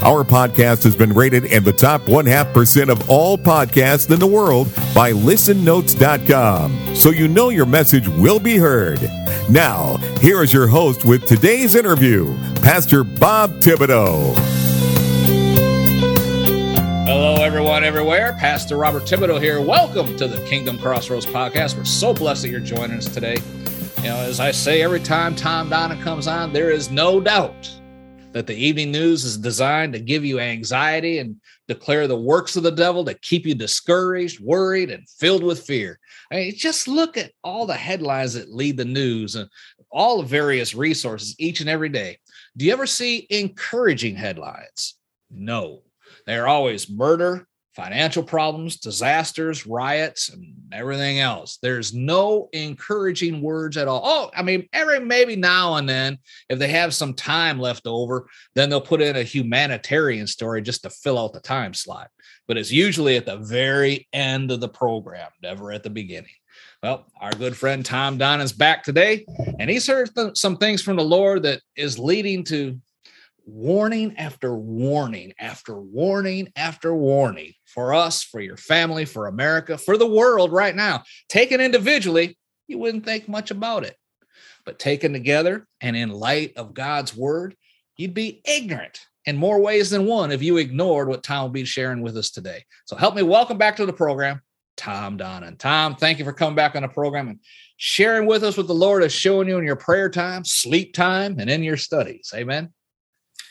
Our podcast has been rated in the top one half percent of all podcasts in the world by listennotes.com. So you know your message will be heard. Now, here is your host with today's interview, Pastor Bob Thibodeau. Hello, everyone, everywhere. Pastor Robert Thibodeau here. Welcome to the Kingdom Crossroads podcast. We're so blessed that you're joining us today. You know, as I say every time Tom Donnan comes on, there is no doubt that the evening news is designed to give you anxiety and declare the works of the devil to keep you discouraged, worried, and filled with fear. I mean, just look at all the headlines that lead the news and all the various resources each and every day. Do you ever see encouraging headlines? No. They're always murder, financial problems, disasters, riots, and everything else. There's no encouraging words at all. Oh, I mean, every maybe now and then, if they have some time left over, then they'll put in a humanitarian story just to fill out the time slot. But it's usually at the very end of the program, never at the beginning. Well, our good friend Tom Don is back today, and he's heard th- some things from the Lord that is leading to warning after warning after warning after warning for us, for your family, for America, for the world right now. Taken individually, you wouldn't think much about it. But taken together and in light of God's word, you'd be ignorant in more ways than one if you ignored what Tom will be sharing with us today. So help me welcome back to the program, Tom Donnan. Tom, thank you for coming back on the program and sharing with us what the Lord is showing you in your prayer time, sleep time, and in your studies. Amen.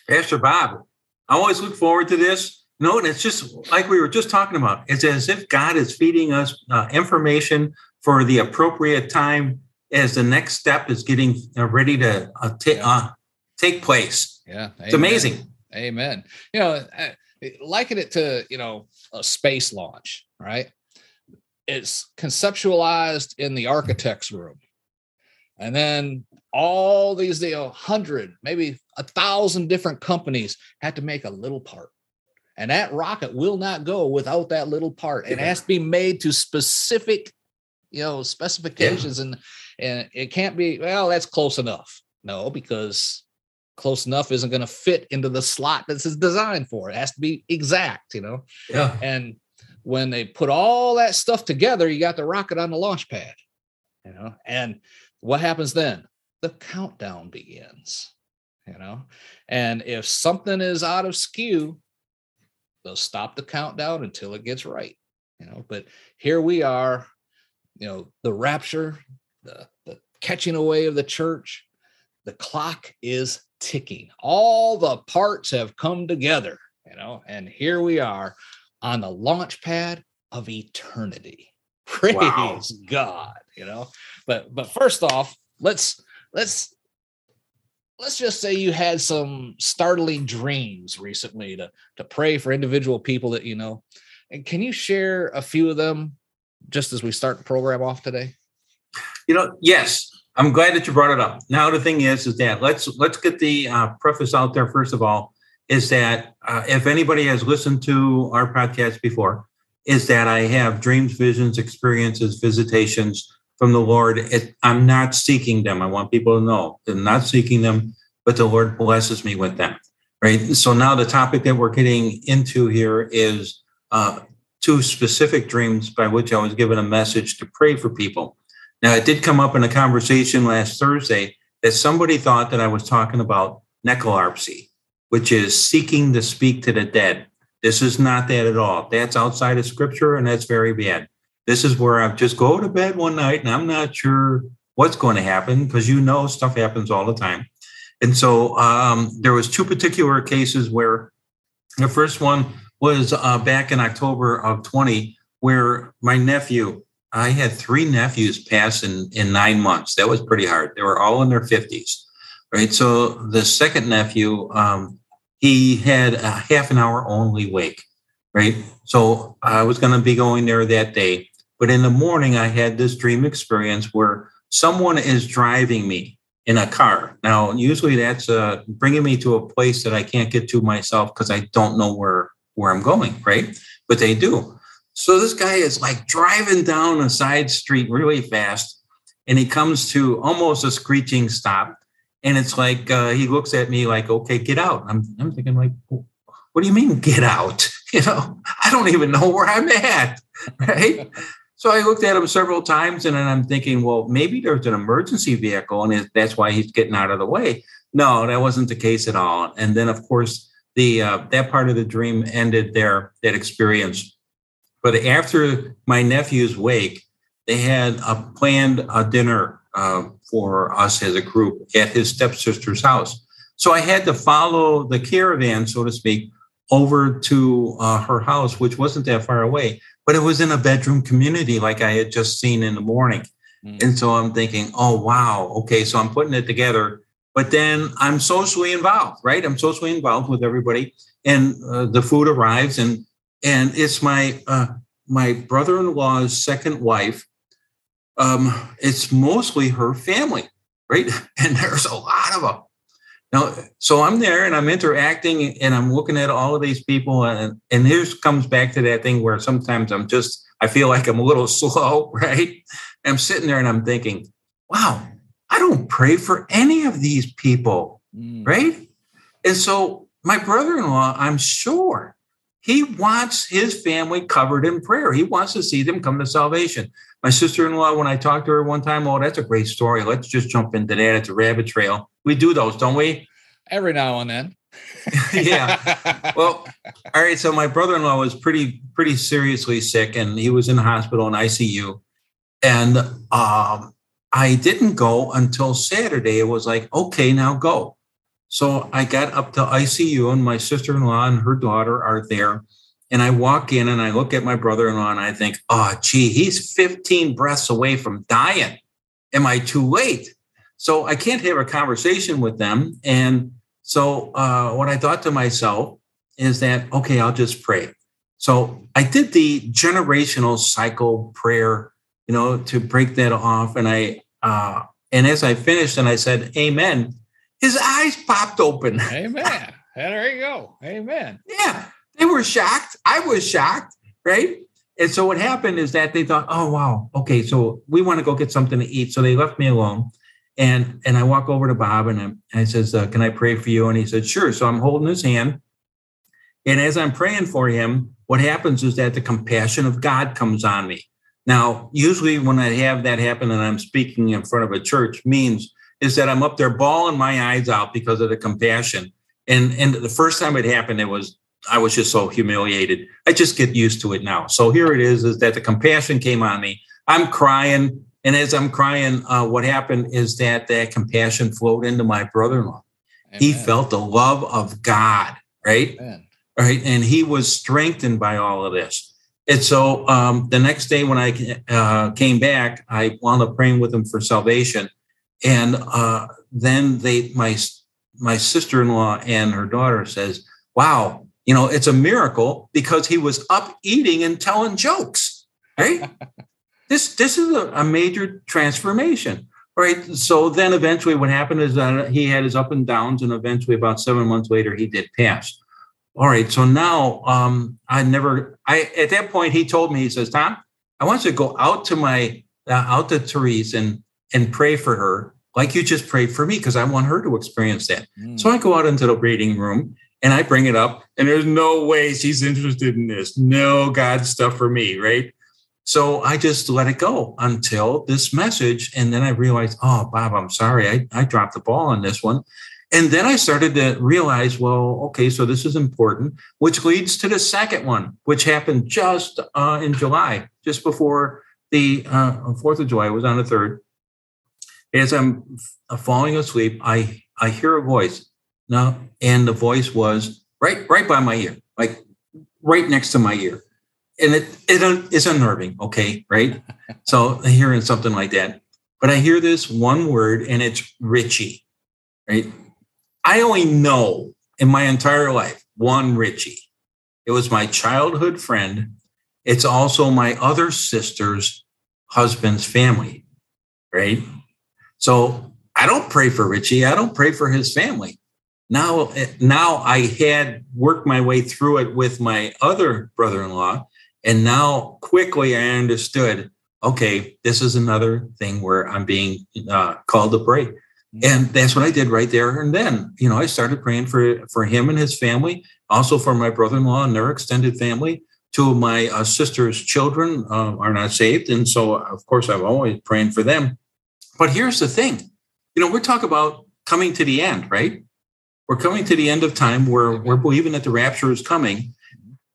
Pastor Bob, I always look forward to this. No, and it's just like we were just talking about. It's as if God is feeding us uh, information for the appropriate time as the next step is getting uh, ready to uh, t- uh, take place. Yeah, it's amazing. Amen. You know, uh, liken it to you know a space launch, right? It's conceptualized in the architect's room, and then all these you know hundred maybe a thousand different companies had to make a little part. And that rocket will not go without that little part. It has to be made to specific you know specifications yeah. and and it can't be well that's close enough. No because close enough isn't going to fit into the slot that's designed for. It has to be exact you know? Yeah. And when they put all that stuff together you got the rocket on the launch pad you know? And what happens then? The countdown begins you know? And if something is out of skew they'll stop the countdown until it gets right you know? But here we are you know the rapture the the catching away of the church. The clock is ticking. All the parts have come together you know? And here we are on the launch pad of eternity praise wow. god you know? But but first off let's let's let's just say you had some startling dreams recently to to pray for individual people that you know. And can you share a few of them just as we start the program off today? You know yes i'm glad that you brought it up. Now the thing is is that let's let's get the uh, preface out there first of all is that uh, if anybody has listened to our podcast before is that i have dreams visions experiences visitations from the Lord. It, I'm not seeking them. I want people to know I'm not seeking them, but the Lord blesses me with them. Right. So now the topic that we're getting into here is uh, two specific dreams by which I was given a message to pray for people. Now, it did come up in a conversation last Thursday that somebody thought that I was talking about necrolarpsy, which is seeking to speak to the dead. This is not that at all. That's outside of scripture and that's very bad. This is where I just go to bed one night and I'm not sure what's going to happen because you know stuff happens all the time. And so um, there was two particular cases where the first one was uh, back in October of 20, where my nephew, I had three nephews pass in, in nine months. That was pretty hard. They were all in their 50s, right? So the second nephew, um, he had a half an hour only wake, right? So I was going to be going there that day But in the morning, I had this dream experience where someone is driving me in a car. Now, usually that's uh, bringing me to a place that I can't get to myself because I don't know where where I'm going, right? But they do. So this guy is like driving down a side street really fast, and he comes to almost a screeching stop. And it's like uh, he looks at me like, "Okay, get out." I'm I'm thinking like, "What do you mean get out?" You know, I don't even know where I'm at, right? So I looked at him several times and then I'm thinking, well, maybe there's an emergency vehicle and that's why he's getting out of the way. No, that wasn't the case at all. And then, of course, the uh, that part of the dream ended there, that experience. But after my nephew's wake, they had a planned a dinner uh, for us as a group at his stepsister's house. So I had to follow the caravan, so to speak, over to uh, her house, which wasn't that far away but it was in a bedroom community like I had just seen in the morning. Mm. And so I'm thinking, oh, wow, okay, so I'm putting it together. But then I'm socially involved, right? I'm socially involved with everybody, and uh, the food arrives, and and it's my uh, my brother-in-law's second wife. Um, it's mostly her family, right? And there's a lot of them. Now, so I'm there and I'm interacting and I'm looking at all of these people. And, and here's comes back to that thing where sometimes I'm just, I feel like I'm a little slow, right? I'm sitting there and I'm thinking, wow, I don't pray for any of these people, mm. right? And so my brother in law, I'm sure he wants his family covered in prayer. He wants to see them come to salvation. My sister in law, when I talked to her one time, oh, that's a great story. Let's just jump into that. It's a rabbit trail. We do those, don't we? Every now and then. yeah. Well, all right. So my brother-in-law was pretty pretty seriously sick, and he was in the hospital in ICU. And um, I didn't go until Saturday. It was like, okay, now go. So I got up to ICU, and my sister-in-law and her daughter are there. And I walk in and I look at my brother-in-law and I think, oh, gee, he's 15 breaths away from dying. Am I too late? So I can't have a conversation with them. And so uh, what I thought to myself is that, okay, I'll just pray. So I did the generational cycle prayer, you know, to break that off. And I, uh, and as I finished and I said, Amen, his eyes popped open. Amen. And there you go. Amen. Yeah. They were shocked. I was shocked. Right. And so what happened is that they thought, oh, wow. Okay. So we want to go get something to eat. So they left me alone. And and I walk over to Bob and, and I says, uh, "Can I pray for you?" And he said, "Sure." So I'm holding his hand, and as I'm praying for him, what happens is that the compassion of God comes on me. Now, usually when I have that happen and I'm speaking in front of a church, means is that I'm up there bawling my eyes out because of the compassion. And and the first time it happened, it was I was just so humiliated. I just get used to it now. So here it is: is that the compassion came on me. I'm crying. And as I'm crying, uh, what happened is that that compassion flowed into my brother-in-law. Amen. He felt the love of God, right? Amen. Right, and he was strengthened by all of this. And so um, the next day when I uh, came back, I wound up praying with him for salvation. And uh, then they, my my sister-in-law and her daughter says, "Wow, you know, it's a miracle because he was up eating and telling jokes, right?" This this is a, a major transformation, right? So then eventually, what happened is that he had his up and downs, and eventually, about seven months later, he did pass. All right, so now um, I never. I at that point he told me he says, Tom, I want you to go out to my uh, out to Therese and and pray for her like you just prayed for me because I want her to experience that. Mm. So I go out into the reading room and I bring it up, and there's no way she's interested in this. No God stuff for me, right? So I just let it go until this message. And then I realized, oh, Bob, I'm sorry. I, I dropped the ball on this one. And then I started to realize, well, okay, so this is important, which leads to the second one, which happened just uh, in July, just before the uh, 4th of July. It was on the 3rd. As I'm falling asleep, I, I hear a voice. No, and the voice was right, right by my ear, like right next to my ear and it it is unnerving. Okay, right? so hearing something like that, but I hear this one word, and it's Richie. Right? I only know in my entire life one Richie. It was my childhood friend, it's also my other sister's husband's family, right? So I don't pray for Richie. I don't pray for his family. Now, now I had worked my way through it with my other brother-in-law, and now quickly I understood. Okay, this is another thing where I'm being uh, called to pray, and that's what I did right there and then. You know, I started praying for for him and his family, also for my brother-in-law and their extended family. Two of my uh, sister's children uh, are not saved, and so of course I'm always praying for them. But here's the thing, you know, we're talking about coming to the end, right? We're coming to the end of time where we're believing that the rapture is coming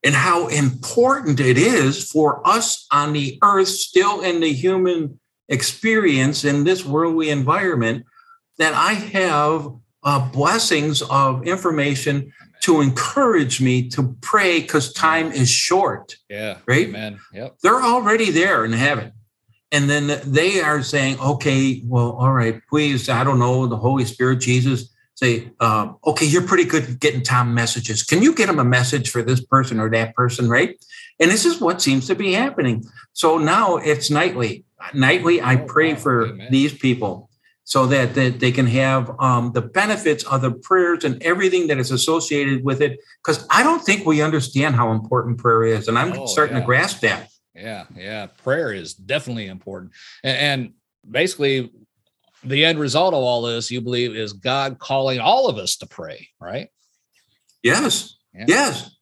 and how important it is for us on the earth, still in the human experience in this worldly environment, that I have uh, blessings of information to encourage me to pray because time is short. Yeah. Right. Man. Yep. They're already there in heaven. And then they are saying, okay, well, all right, please, I don't know, the Holy Spirit, Jesus, say, um, okay, you're pretty good at getting Tom messages. Can you get him a message for this person or that person, right? And this is what seems to be happening. So now it's nightly. Nightly, I Oh, pray for Amen. these people so that, that they can have um, the benefits of the prayers and everything that is associated with it. Because I don't think we understand how important prayer is. And I'm Oh, starting yeah. to grasp that. Yeah, yeah. Prayer is definitely important. And, and basically, the end result of all this, you believe, is God calling all of us to pray, right? Yes. Yeah. Yes.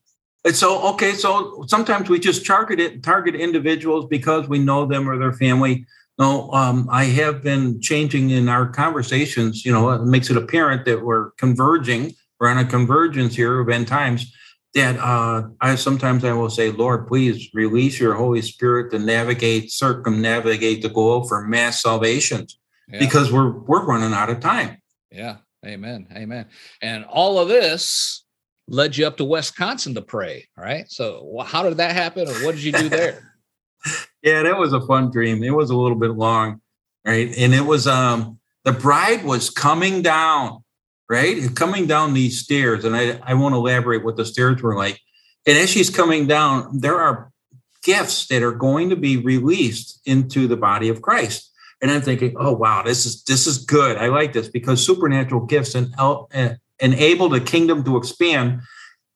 And so, okay, so sometimes we just target it, target individuals because we know them or their family. No, um, I have been changing in our conversations. You know, it makes it apparent that we're converging. We're on a convergence here of end times. That uh, I sometimes I will say, Lord, please release your Holy Spirit to navigate, circumnavigate the globe for mass salvations Yeah. because we're we're running out of time. Yeah. Amen. Amen. And all of this led you up to Wisconsin to pray, right? So, how did that happen, or what did you do there? Yeah, that was a fun dream. It was a little bit long, right? And it was um the bride was coming down, right? Coming down these stairs. And I, I won't elaborate what the stairs were like. And as she's coming down, there are gifts that are going to be released into the body of Christ. And I'm thinking, oh wow, this is this is good. I like this because supernatural gifts and uh, enable the kingdom to expand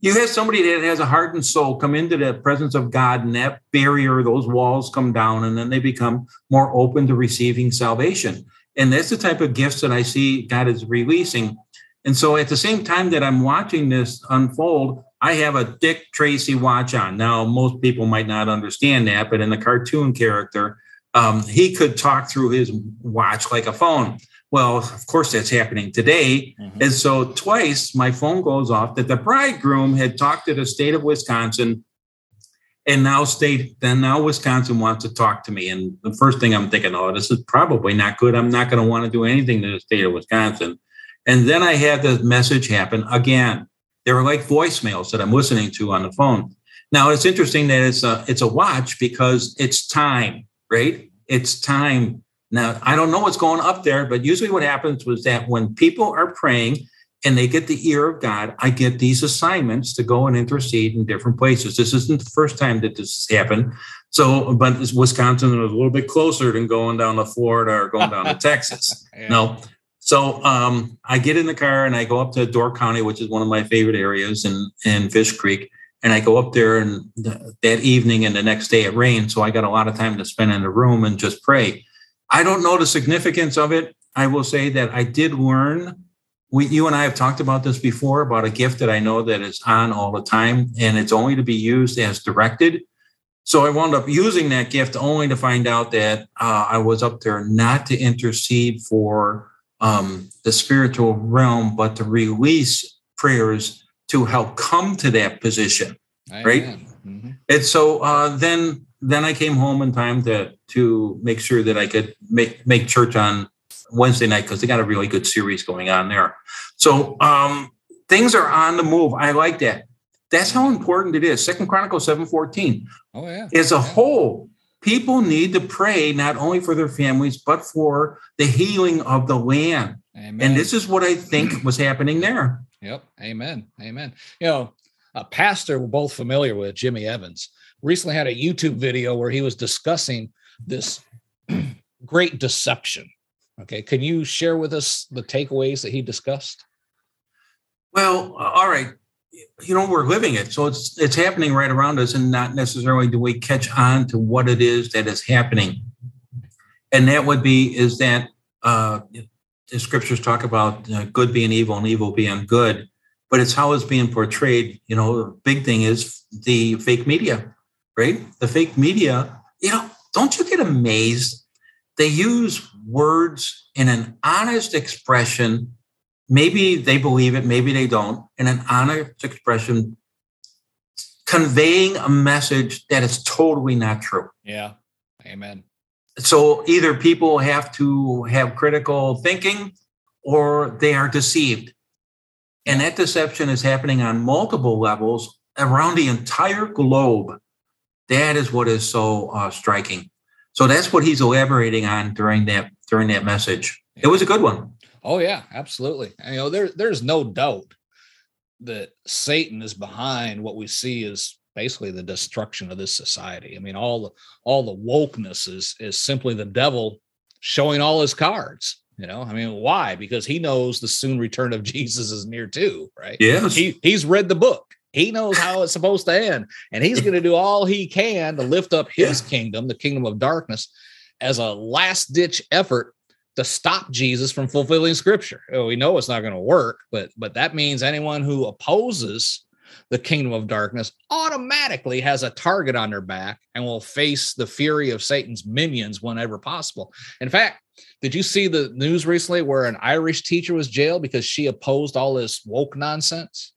you have somebody that has a heart and soul come into the presence of God, and that barrier, those walls come down, and then they become more open to receiving salvation. And that's the type of gifts that I see God is releasing. And so at the same time that I'm watching this unfold, I have a Dick Tracy watch on. Now, most people might not understand that, but in the cartoon character, um, he could talk through his watch like a phone. Well, of course, that's happening today. Mhm. And so twice my phone goes off that the bridegroom had talked to the state of Wisconsin and now state then now Wisconsin wants to talk to me. And the first thing I'm thinking, oh, this is probably not good. I'm not going to want to do anything to the state of Wisconsin. And then I had the message happen again. They were like voicemails that I'm listening to on the phone. Now it's interesting that it's a it's a watch because it's time, right? It's time. Now I don't know what's going up there, but usually what happens was that when people are praying and they get the ear of God, I get these assignments to go and intercede in different places. This isn't the first time that this has happened. So, but Wisconsin was a little bit closer than going down to Florida or going down to Texas. Yeah. No. So um, I get in the car and I go up to Door County, which is one of my favorite areas in, in Fish Creek. And I go up there and th- that evening and the next day it rained. So I got a lot of time to spend in the room and just pray. I don't know the significance of it. I will say that I did learn. We, you and I have talked about this before about a gift that I know that is on all the time and it's only to be used as directed. So I wound up using that gift only to find out that uh, I was up there not to intercede for um, the spiritual realm, but to release prayers to help come to that position. right? Amen. Mhm. And so uh, then then I came home in time to to make sure that I could make make church on Wednesday night because they got a really good series going on there. So um, things are on the move. I like that. That's how important it is. Second Chronicles seven fourteen. Oh yeah. As a Yeah. whole, people need to pray not only for their families but for the healing of the land. Amen. And this is what I think was happening there. Yep. Amen. Amen. You know, a pastor we're both familiar with, Jimmy Evans, recently had a YouTube video where he was discussing this great deception. Okay, can you share with us the takeaways that he discussed? Well, all right. You know, we're living it. So it's it's happening right around us and not necessarily do we catch on to what it is that is happening. And that would be is that uh, the scriptures talk about uh, good being evil and evil being good, but it's how it's being portrayed. You know, the big thing is the fake media, right? The fake media, you know, don't you get amazed? They use words in an honest expression. Maybe they believe it, maybe they don't, in an honest expression, conveying a message that is totally not true. Yeah. Amen so either people have to have critical thinking or they are deceived. And that deception is happening on multiple levels around the entire globe. That is what is so uh, striking. So that's what he's elaborating on during that during that message. It was a good one. Oh yeah, absolutely. And, you know, there there's no doubt that Satan is behind what we see as basically the destruction of this society. I mean, all the all the wokeness is is simply the devil showing all his cards. You know, I mean, why? Because he knows the soon return of Jesus is near too, right? Yes. He he's read the book. He knows how it's supposed to end, and he's going to do all he can to lift up his yeah. kingdom, the kingdom of darkness, as a last ditch effort to stop Jesus from fulfilling Scripture. Oh, we know it's not going to work, but but that means anyone who opposes the kingdom of darkness automatically has a target on their back and will face the fury of Satan's minions whenever possible. In fact, did you see the news recently where an Irish teacher was jailed because she opposed all this woke nonsense?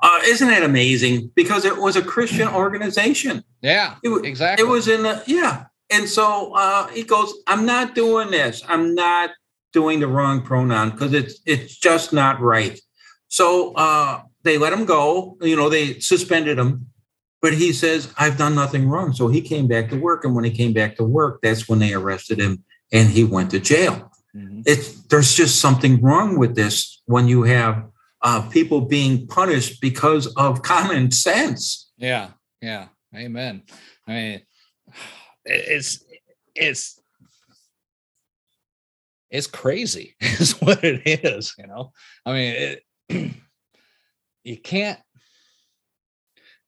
Uh, isn't that amazing? Because it was a Christian organization. Yeah, it, exactly. It was in the yeah, and so uh, he goes, "I'm not doing this. I'm not doing the wrong pronoun because it's it's just not right." So uh, they let him go. You know, they suspended him, but he says, "I've done nothing wrong." So he came back to work, and when he came back to work, that's when they arrested him, and he went to jail. Mm-hmm. It's there's just something wrong with this when you have uh, people being punished because of common sense. Yeah, yeah, amen. I mean, it's it's it's crazy is what it is you know i mean it, you can't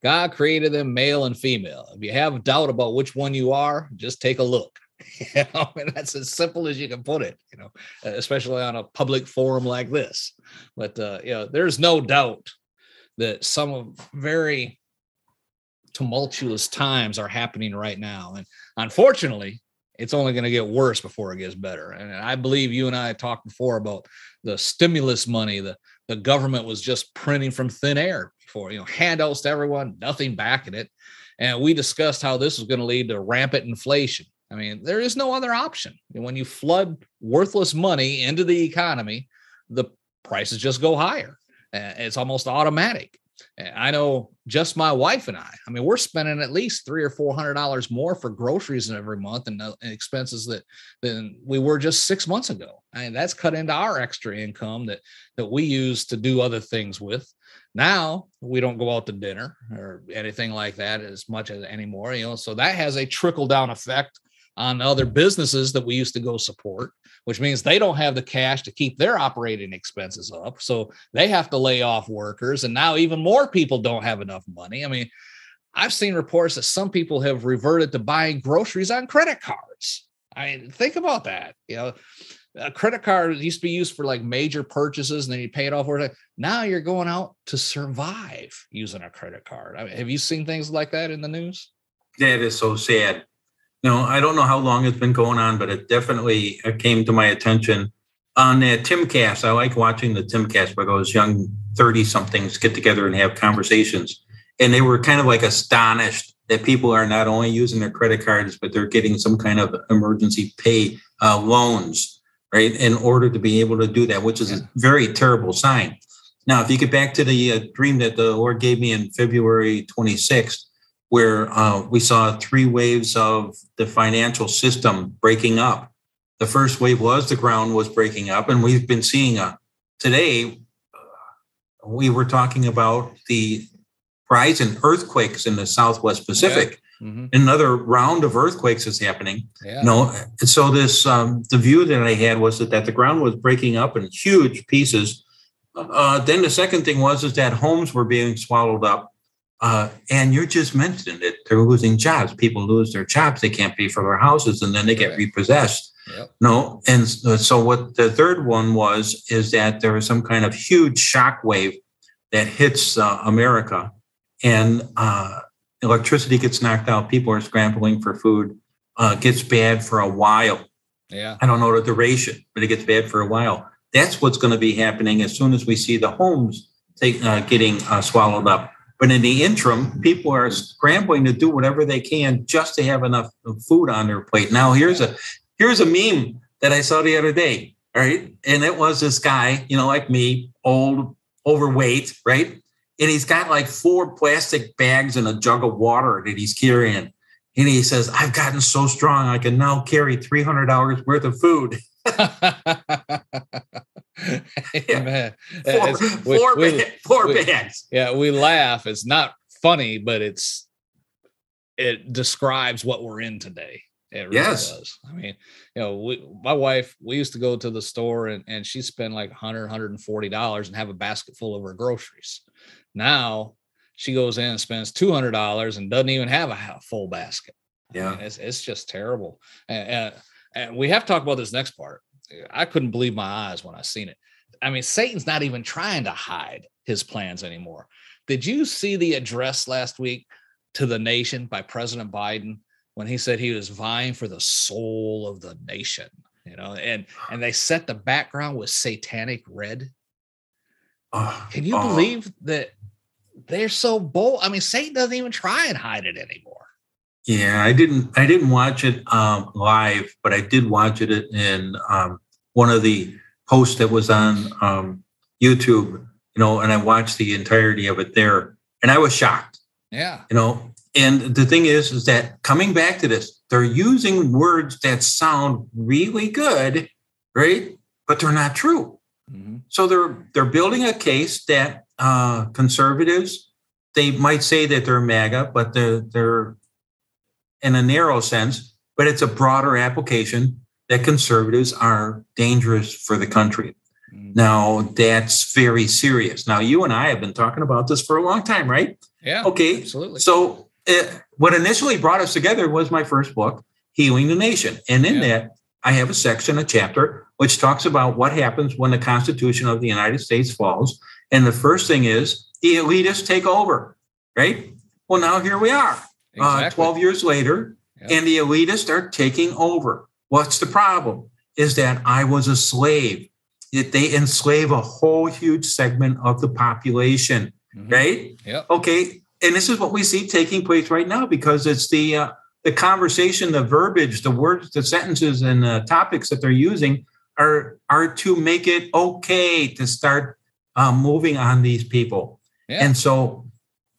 God created them male and female. If you have doubt about which one you are, just take a look. You know, and that's as simple as you can put it, you know, especially on a public forum like this. But uh, you know, there's no doubt that some of very tumultuous times are happening right now. And unfortunately, it's only going to get worse before it gets better. And I believe you and I talked before about the stimulus money, the the government was just printing from thin air for you know handouts to everyone, nothing backing it. And we discussed how this was going to lead to rampant inflation. I mean, there is no other option. When you flood worthless money into the economy, the prices just go higher. It's almost automatic. I know just my wife and I. I mean, we're spending at least three or four hundred dollars more for groceries every month uh, and expenses that than we were just six months ago. Mean, that's cut into our extra income that that we use to do other things with. Now we don't go out to dinner or anything like that as much as anymore. You know, so that has a trickle down effect on other businesses that we used to go support, which means they don't have the cash to keep their operating expenses up. So they have to lay off workers. And now even more people don't have enough money. I mean, I've seen reports that some people have reverted to buying groceries on credit cards. I mean, think about that. You know, a credit card used to be used for like major purchases and then you pay it off. Now you're going out to survive using a credit card. I mean, have you seen things like that in the news? That is so sad know, I don't know how long it's been going on, but it definitely came to my attention on that Timcast. I like watching the Timcast where those young 30 somethings get together and have conversations. And they were kind of like astonished that people are not only using their credit cards, but they're getting some kind of emergency pay uh, loans, right, in order to be able to do that, which is a very terrible sign. Now, if you get back to the uh, dream that the Lord gave me in February 26th, where uh, we saw three waves of the financial system breaking up. The first wave was the ground was breaking up, and we've been seeing a today. Uh, we were talking about the rise in earthquakes in the Southwest Pacific. Mm-hmm. Another round of earthquakes is happening. Yeah. no, so this um, the view that I had was that, that the ground was breaking up in huge pieces. Uh, then the second thing was is that homes were being swallowed up. Uh, and you just mentioned it. They're losing jobs. People lose their jobs. They can't pay for their houses, and then they get right. repossessed. Yep. No, and so what the third one was is that there was some kind of huge shock wave that hits uh, America, and uh, electricity gets knocked out. People are scrambling for food. Uh, gets bad for a while. Yeah, I don't know the duration, but it gets bad for a while. That's what's going to be happening as soon as we see the homes take, uh, getting uh, swallowed up. But in the interim, people are scrambling to do whatever they can just to have enough food on their plate. Now, here's a here's a meme that I saw the other day. All right, and it was this guy, you know, like me, old, overweight, right? And he's got like four plastic bags and a jug of water that he's carrying. And he says, I've gotten so strong, I can now carry $300 worth of food. yeah. Four, four, we, four we, bags. Yeah, we laugh. It's not funny, but it's it describes what we're in today. It really yes. does. I mean, you know, we, my wife, we used to go to the store and, and she spend like 100 $140 and have a basket full of her groceries. Now she goes in and spends $200 and doesn't even have a full basket. Yeah. I mean, it's, it's just terrible. And, and, and we have to talk about this next part. I couldn't believe my eyes when I seen it. I mean, Satan's not even trying to hide his plans anymore. Did you see the address last week to the nation by President Biden when he said he was vying for the soul of the nation? You know, and and they set the background with satanic red. Uh, Can you uh, believe that they're so bold? I mean, Satan doesn't even try and hide it anymore. Yeah, I didn't. I didn't watch it um, live, but I did watch it in um, one of the posts that was on um, YouTube. You know, and I watched the entirety of it there, and I was shocked. Yeah. You know, and the thing is, is that coming back to this, they're using words that sound really good, right? But they're not true. Mm-hmm. So they're they're building a case that uh, conservatives they might say that they're MAGA, but they're they're in a narrow sense, but it's a broader application that conservatives are dangerous for the country. Mm-hmm. Now, that's very serious. Now, you and I have been talking about this for a long time, right? Yeah. Okay. Absolutely. So, it, uh, what initially brought us together was my first book, Healing the Nation. And in yeah. that, I have a section, a chapter, which talks about what happens when the Constitution of the United States falls. And the first thing is the elitists take over, right? Well, now here we are exactly. uh, 12 years later, yep. and the elitists are taking over. What's the problem? Is that I was a slave. That they enslave a whole huge segment of the population, mm-hmm. right? Yeah. Okay. And this is what we see taking place right now because it's the uh, the conversation, the verbiage, the words, the sentences, and the topics that they're using are are to make it okay to start uh, moving on these people. Yeah. And so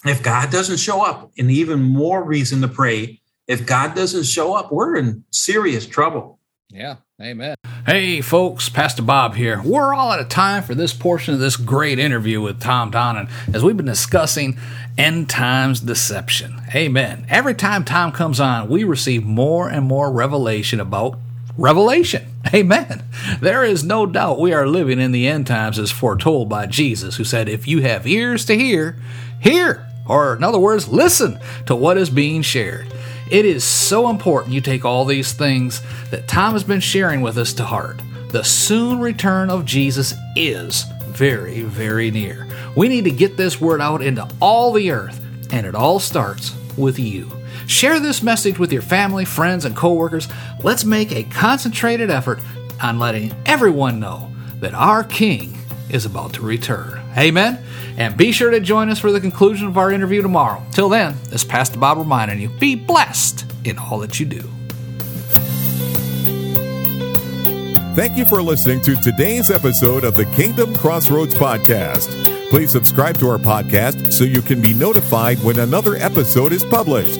if God doesn't show up, and even more reason to pray, if God doesn't show up, we're in serious trouble. Yeah, amen. Hey, folks, Pastor Bob here. We're all out of time for this portion of this great interview with Tom Donnan as we've been discussing end times deception. Amen. Every time Tom comes on, we receive more and more revelation about revelation. Amen. There is no doubt we are living in the end times as foretold by Jesus, who said, If you have ears to hear, hear. Or, in other words, listen to what is being shared. It is so important you take all these things that Tom has been sharing with us to heart. The soon return of Jesus is very, very near. We need to get this word out into all the earth, and it all starts with you. Share this message with your family, friends, and coworkers. Let's make a concentrated effort on letting everyone know that our King is about to return. Amen. And be sure to join us for the conclusion of our interview tomorrow. Till then, this Pastor Bob reminding you be blessed in all that you do. Thank you for listening to today's episode of the Kingdom Crossroads Podcast. Please subscribe to our podcast so you can be notified when another episode is published.